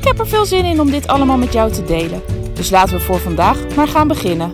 Ik heb er veel zin in om dit allemaal met jou te delen. Dus laten we voor vandaag maar gaan beginnen.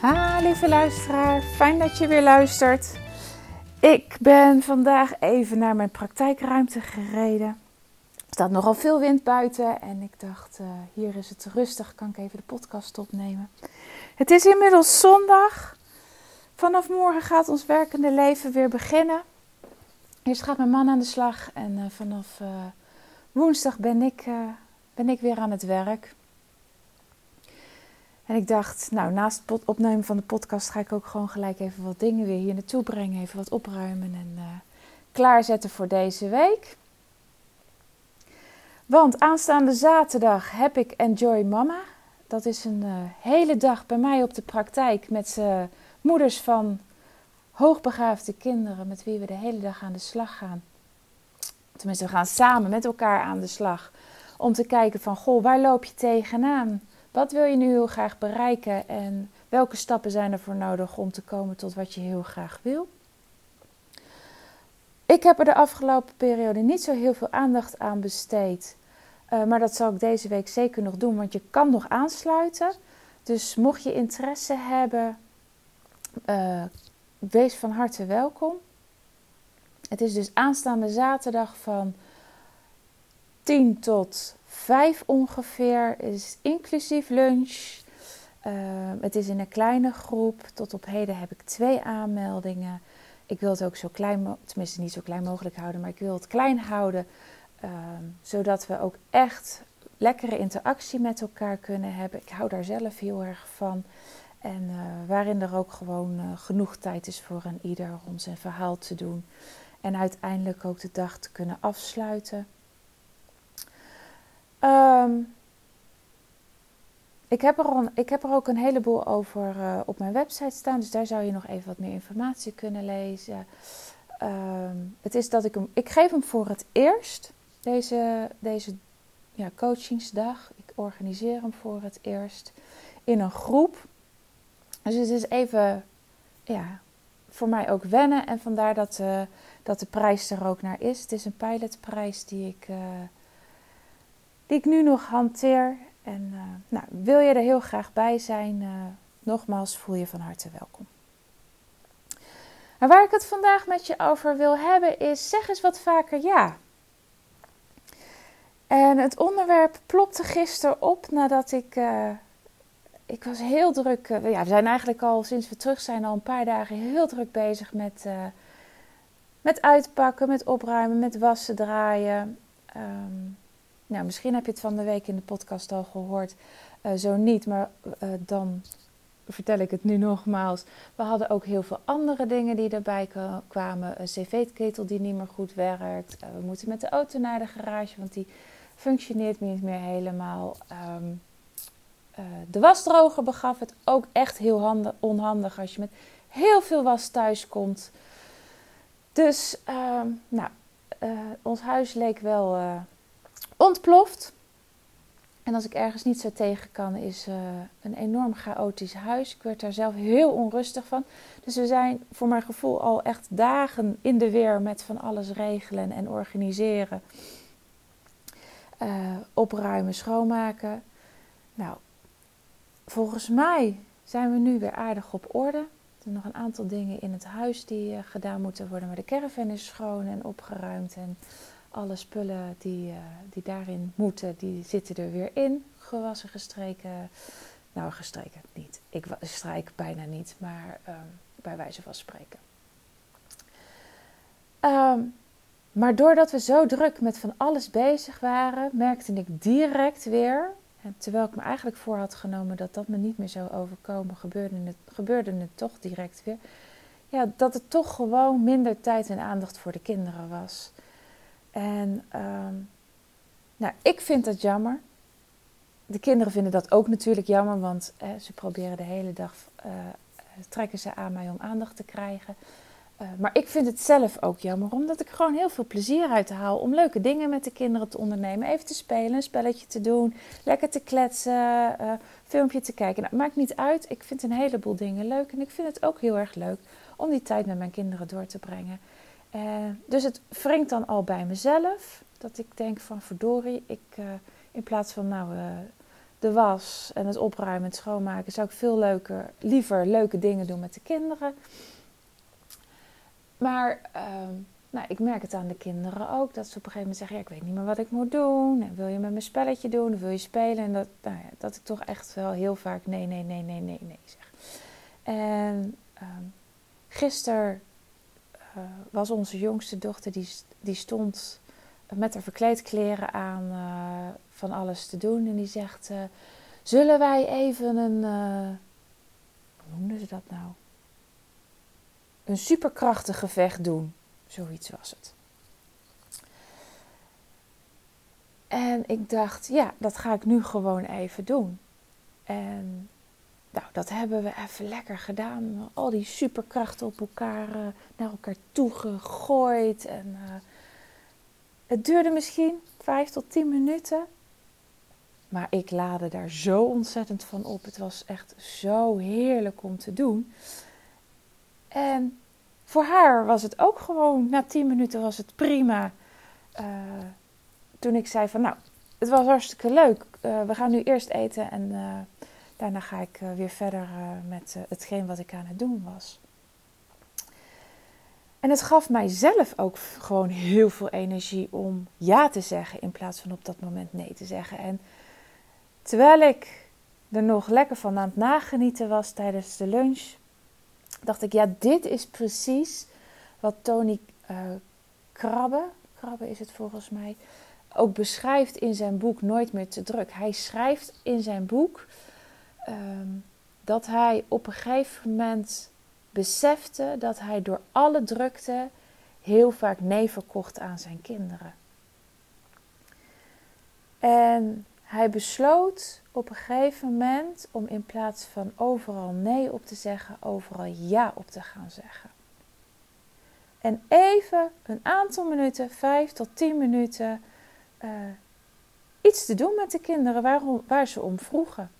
Ha, lieve luisteraar, fijn dat je weer luistert. Ik ben vandaag even naar mijn praktijkruimte gereden. Er staat nogal veel wind buiten en ik dacht, uh, hier is het rustig, kan ik even de podcast opnemen. Het is inmiddels zondag. Vanaf morgen gaat ons werkende leven weer beginnen. Eerst gaat mijn man aan de slag en uh, vanaf uh, woensdag ben ik, ben ik weer aan het werk. En ik dacht, nou, naast het opnemen van de podcast ga ik ook gewoon gelijk even wat dingen weer hier naartoe brengen. Even wat opruimen en klaarzetten voor deze week. Want aanstaande zaterdag heb ik Enjoy Mama. Dat is een hele dag bij mij op de praktijk met uh, moeders van hoogbegaafde kinderen met wie we de hele dag aan de slag gaan. Tenminste, we gaan samen met elkaar aan de slag om te kijken van, goh, waar loop je tegenaan? Wat wil je nu heel graag bereiken en welke stappen zijn er voor nodig om te komen tot wat je heel graag wil? Ik heb er de afgelopen periode niet zo heel veel aandacht aan besteed. Uh, maar dat zal ik deze week zeker nog doen, want je kan nog aansluiten. Dus mocht je interesse hebben, uh, wees van harte welkom. Het is dus aanstaande zaterdag van 10 tot vijf ongeveer. is inclusief lunch. Uh, het is in een kleine groep. Tot op heden heb ik twee aanmeldingen. Ik wil het ook zo klein, tenminste niet zo klein mogelijk houden, maar ik wil het klein houden. Uh, zodat we ook echt lekkere interactie met elkaar kunnen hebben. Ik hou daar zelf heel erg van. En uh, waarin er ook gewoon uh, genoeg tijd is voor een ieder om zijn verhaal te doen. En uiteindelijk ook de dag te kunnen afsluiten. Um, ik, heb er ik heb er ook een heleboel over uh, op mijn website staan, dus daar zou je nog even wat meer informatie kunnen lezen. Um, het is dat ik hem, ik geef hem voor het eerst, deze, deze ja, coachingsdag. Ik organiseer hem voor het eerst in een groep. Dus het is even, ja, voor mij ook wennen en vandaar dat, uh, dat de prijs er ook naar is. Het is een pilotprijs die ik... Uh, die ik nu nog hanteer. En uh, nou, wil je er heel graag bij zijn, nogmaals voel je van harte welkom. En waar ik het vandaag met je over wil hebben is, zeg eens wat vaker ja. En het onderwerp plopte gisteren op nadat ik, ik was heel druk, ja, we zijn eigenlijk al sinds we terug zijn al een paar dagen heel druk bezig met, met uitpakken, met opruimen, met wassen, draaien. Um, nou, misschien heb je het van de week in de podcast al gehoord. Uh, zo niet, maar dan vertel ik het nu nogmaals. We hadden ook heel veel andere dingen die erbij kwamen. Een cv-ketel die niet meer goed werkt. We moeten met de auto naar de garage, want die functioneert niet meer helemaal. Um, de wasdroger begaf het ook echt heel handig, onhandig als je met heel veel was thuis komt. Dus, um, nou, ons huis leek wel ontploft. En als ik ergens niet zo tegen kan, is uh, een enorm chaotisch huis. Ik werd daar zelf heel onrustig van. Dus we zijn voor mijn gevoel al echt dagen in de weer met van alles regelen en organiseren. Uh, opruimen, schoonmaken. Nou, volgens mij zijn we nu weer aardig op orde. Er zijn nog een aantal dingen in het huis die uh, gedaan moeten worden. Maar de caravan is schoon en opgeruimd. En alle spullen die, uh, die daarin moeten, die zitten er weer in. Gewassen, gestreken. Nou, gestreken niet. Ik strijk bijna niet, maar um, bij wijze van spreken. Um, maar doordat we zo druk met van alles bezig waren, merkte ik direct weer terwijl ik me eigenlijk voor had genomen dat dat me niet meer zou overkomen, gebeurde het, gebeurde het toch direct weer. Ja, dat het toch gewoon minder tijd en aandacht voor de kinderen was. En ehm, nou, ik vind dat jammer. De kinderen vinden dat ook natuurlijk jammer, want ze proberen de hele dag, uh, trekken ze aan mij om aandacht te krijgen. Uh, maar ik vind het zelf ook jammer, omdat ik gewoon heel veel plezier uit haal om leuke dingen met de kinderen te ondernemen. Even te spelen, een spelletje te doen, lekker te kletsen, uh, filmpje te kijken. Nou, maakt niet uit, ik vind een heleboel dingen leuk en ik vind het ook heel erg leuk om die tijd met mijn kinderen door te brengen. Uh, dus het wringt dan al bij mezelf, dat ik denk van verdorie, ik, in plaats van nou de was en het opruimen, het schoonmaken, zou ik veel leuker, liever leuke dingen doen met de kinderen. Maar ehm, nou, ik merk het aan de kinderen ook. Dat ze op een gegeven moment zeggen: ja, Ik weet niet meer wat ik moet doen. En wil je met mijn spelletje doen? Of wil je spelen? En dat, nou ja, dat ik toch echt wel heel vaak nee, nee, nee, nee, nee, nee zeg. En um, gisteren uh, was onze jongste dochter, die, die stond met haar verkleedkleren aan uh, van alles te doen. En die zegt: uh, Zullen wij even een. hoe noemden ze dat nou? Een superkrachtig gevecht doen. Zoiets was het. En ik dacht, ja, dat ga ik nu gewoon even doen. En nou, dat hebben we even lekker gedaan. Al die superkrachten op elkaar, uh, naar elkaar toe gegooid. En uh, het duurde misschien vijf tot tien minuten. Maar ik laadde daar zo ontzettend van op. Het was echt zo heerlijk om te doen. En voor haar was het ook gewoon, na tien minuten was het prima. Uh, toen ik zei van, nou, het was hartstikke leuk. Uh, we gaan nu eerst eten en uh, daarna ga ik weer verder met hetgeen wat ik aan het doen was. En het gaf mij zelf ook gewoon heel veel energie om ja te zeggen in plaats van op dat moment nee te zeggen. En terwijl ik er nog lekker van aan het nagenieten was tijdens de lunch, dacht ik, ja, dit is precies wat Tony uh, Krabbe, Krabbe is het volgens mij, ook beschrijft in zijn boek Nooit meer te druk. Hij schrijft in zijn boek um, dat hij op een gegeven moment besefte dat hij door alle drukte heel vaak nee verkocht aan zijn kinderen. En hij besloot op een gegeven moment om in plaats van overal nee op te zeggen, overal ja op te gaan zeggen. En even een aantal minuten, vijf tot tien minuten, uh, iets te doen met de kinderen waarom, waar ze om vroegen.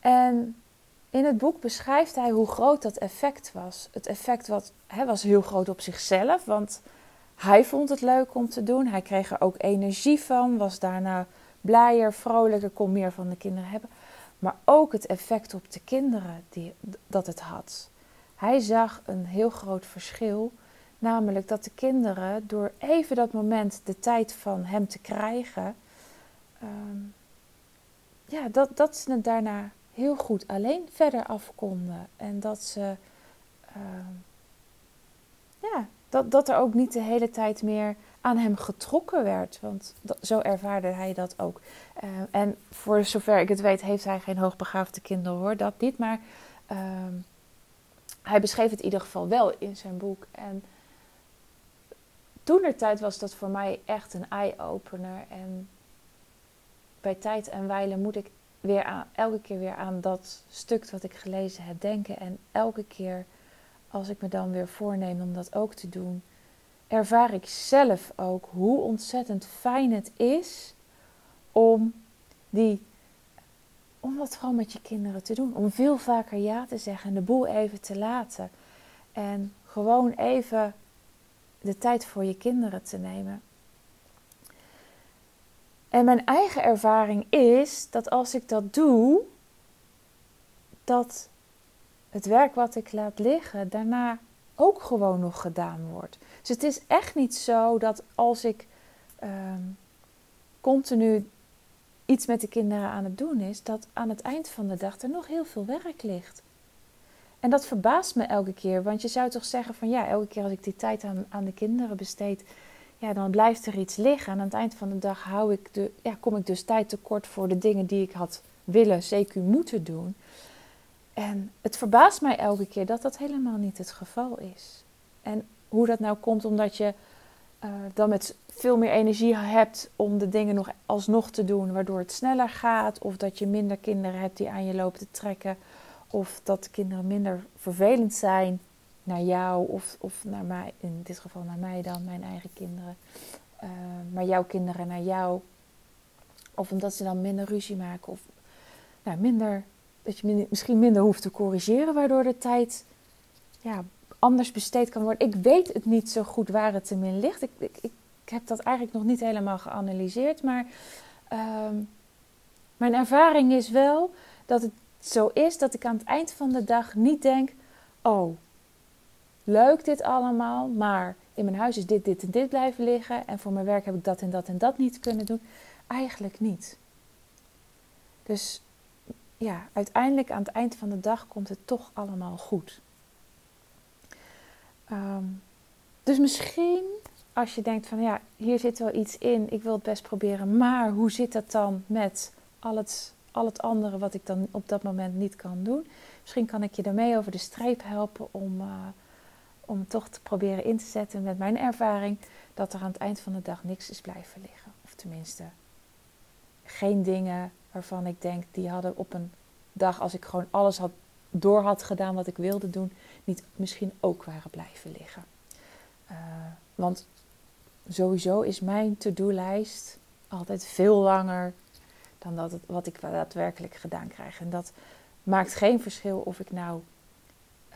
En in het boek beschrijft hij hoe groot dat effect was. Het effect wat, hè, was heel groot op zichzelf, want hij vond het leuk om te doen. Hij kreeg er ook energie van, was daarna blijer, vrolijker, kon meer van de kinderen hebben. Maar ook het effect op de kinderen die, dat het had. Hij zag een heel groot verschil. Namelijk dat de kinderen door even dat moment de tijd van hem te krijgen. Um, ja, dat, dat ze het daarna heel goed alleen verder af konden. En dat ze. Uh, ja, dat, dat er ook niet de hele tijd meer aan hem getrokken werd. Want dat, zo ervaarde hij dat ook. Uh, en voor zover ik het weet, heeft hij geen hoogbegaafde kinderen hoor, dat niet. Maar uh, hij beschreef het in ieder geval wel in zijn boek. En toen er tijd was dat voor mij echt een eye-opener. En bij tijd en wijle moet ik weer elke keer weer aan dat stuk wat ik gelezen heb denken. En elke keer als ik me dan weer voorneem om dat ook te doen, ervaar ik zelf ook hoe ontzettend fijn het is om die om dat gewoon met je kinderen te doen. Om veel vaker ja te zeggen en de boel even te laten. En gewoon even de tijd voor je kinderen te nemen. En mijn eigen ervaring is dat als ik dat doe, dat het werk wat ik laat liggen daarna ook gewoon nog gedaan wordt. Dus het is echt niet zo dat als ik ehm, continu iets met de kinderen aan het doen is, dat aan het eind van de dag er nog heel veel werk ligt. En dat verbaast me elke keer, want je zou toch zeggen van ja, elke keer als ik die tijd aan, aan de kinderen besteed, ja, dan blijft er iets liggen. En aan het eind van de dag hou ik de, ja, kom ik dus tijd tekort voor de dingen die ik had willen, zeker moeten doen. En het verbaast mij elke keer dat dat helemaal niet het geval is. En hoe dat nou komt, omdat je uh, dan met veel meer energie hebt om de dingen nog alsnog te doen, waardoor het sneller gaat. Of dat je minder kinderen hebt die aan je lopen te trekken. Of dat de kinderen minder vervelend zijn naar jou of, of naar mij, in dit geval naar mij dan, mijn eigen kinderen. Uh, maar jouw kinderen naar jou. Of omdat ze dan minder ruzie maken. Of nou, minder, dat je misschien minder hoeft te corrigeren, waardoor de tijd ja, anders besteed kan worden. Ik weet het niet zo goed waar het in ligt. Ik, ik, ik heb dat eigenlijk nog niet helemaal geanalyseerd. Maar uh, mijn ervaring is wel dat het zo is dat ik aan het eind van de dag niet denk: Oh, leuk dit allemaal, maar in mijn huis is dit, dit en dit blijven liggen. En voor mijn werk heb ik dat en dat en dat niet kunnen doen. Eigenlijk niet. Dus ja, uiteindelijk aan het eind van de dag komt het toch allemaal goed. Ehm, dus misschien als je denkt van ja, hier zit wel iets in, ik wil het best proberen, maar hoe zit dat dan met al het, al het andere wat ik dan op dat moment niet kan doen? Misschien kan ik je daarmee over de streep helpen om, uh, om toch te proberen in te zetten met mijn ervaring dat er aan het eind van de dag niks is blijven liggen. Of tenminste, geen dingen waarvan ik denk die hadden op een dag als ik gewoon alles had door had gedaan wat ik wilde doen, niet misschien ook waren blijven liggen. Uh, want sowieso is mijn to-do-lijst altijd veel langer dan dat het, wat ik daadwerkelijk gedaan krijg. En dat maakt geen verschil of ik nou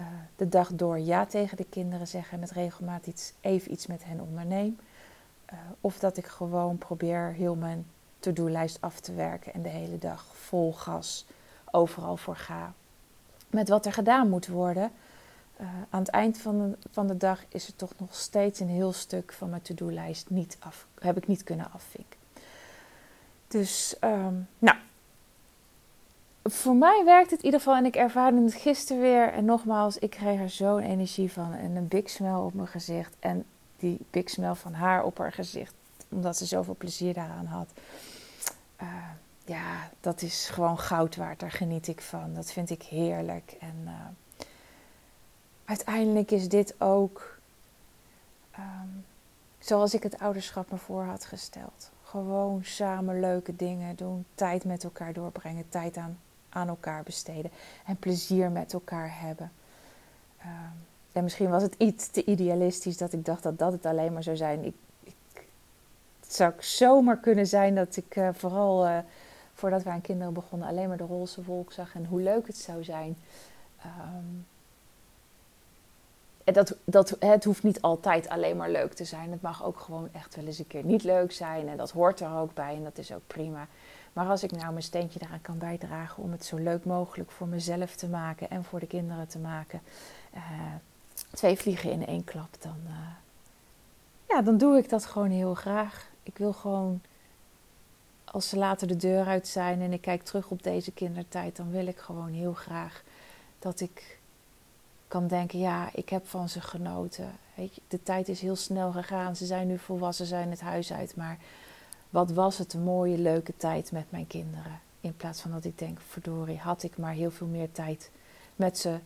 uh, de dag door ja tegen de kinderen zeg en met regelmaat iets, even iets met hen onderneem. Uh, of dat ik gewoon probeer heel mijn to-do-lijst af te werken en de hele dag vol gas overal voor ga. Met wat er gedaan moet worden. Uh, aan het eind van de, van de dag is er toch nog steeds een heel stuk van mijn to-do-lijst niet af, heb ik niet kunnen afvinken. Dus, um, nou, voor mij werkt het in ieder geval en ik ervaarde het gisteren weer. En nogmaals, ik kreeg er zo'n energie van en een big smile op mijn gezicht. En die big smile van haar op haar gezicht, omdat ze zoveel plezier daaraan had. Ja, dat is gewoon goud waard. Daar geniet ik van. Dat vind ik heerlijk. En uh, uiteindelijk is dit ook um, zoals ik het ouderschap me voor had gesteld. Gewoon samen leuke dingen doen, tijd met elkaar doorbrengen, tijd aan, aan elkaar besteden en plezier met elkaar hebben. Um, en misschien was het iets te idealistisch dat ik dacht dat dat het alleen maar zou zijn. Ik, ik, het zou zomaar kunnen zijn dat ik uh, vooral uh, voordat wij aan kinderen begonnen alleen maar de roze wolk zag en hoe leuk het zou zijn. Um, dat, dat, het hoeft niet altijd alleen maar leuk te zijn. Het mag ook gewoon echt wel eens een keer niet leuk zijn. En dat hoort er ook bij en dat is ook prima. Maar als ik nou mijn steentje daaraan kan bijdragen om het zo leuk mogelijk voor mezelf te maken en voor de kinderen te maken. Uh, twee vliegen in één klap, dan, uh, ja, dan doe ik dat gewoon heel graag. Ik wil gewoon, als ze later de deur uit zijn en ik kijk terug op deze kindertijd, dan wil ik gewoon heel graag dat ik kan denken, ja, ik heb van ze genoten. Weet je, de tijd is heel snel gegaan. Ze zijn nu volwassen, zijn het huis uit. Maar wat was het een mooie, leuke tijd met mijn kinderen. In plaats van dat ik denk, verdorie, had ik maar heel veel meer tijd met ze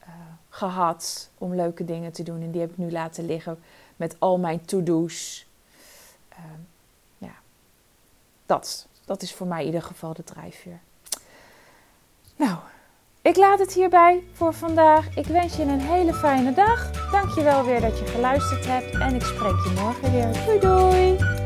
uh, gehad om leuke dingen te doen. En die heb ik nu laten liggen met al mijn to-do's. Ja, dat, dat is voor mij in ieder geval de drijfveer. Nou, ik laat het hierbij voor vandaag. Ik wens je een hele fijne dag. Dankjewel weer dat je geluisterd hebt en ik spreek je morgen weer. Doei doei!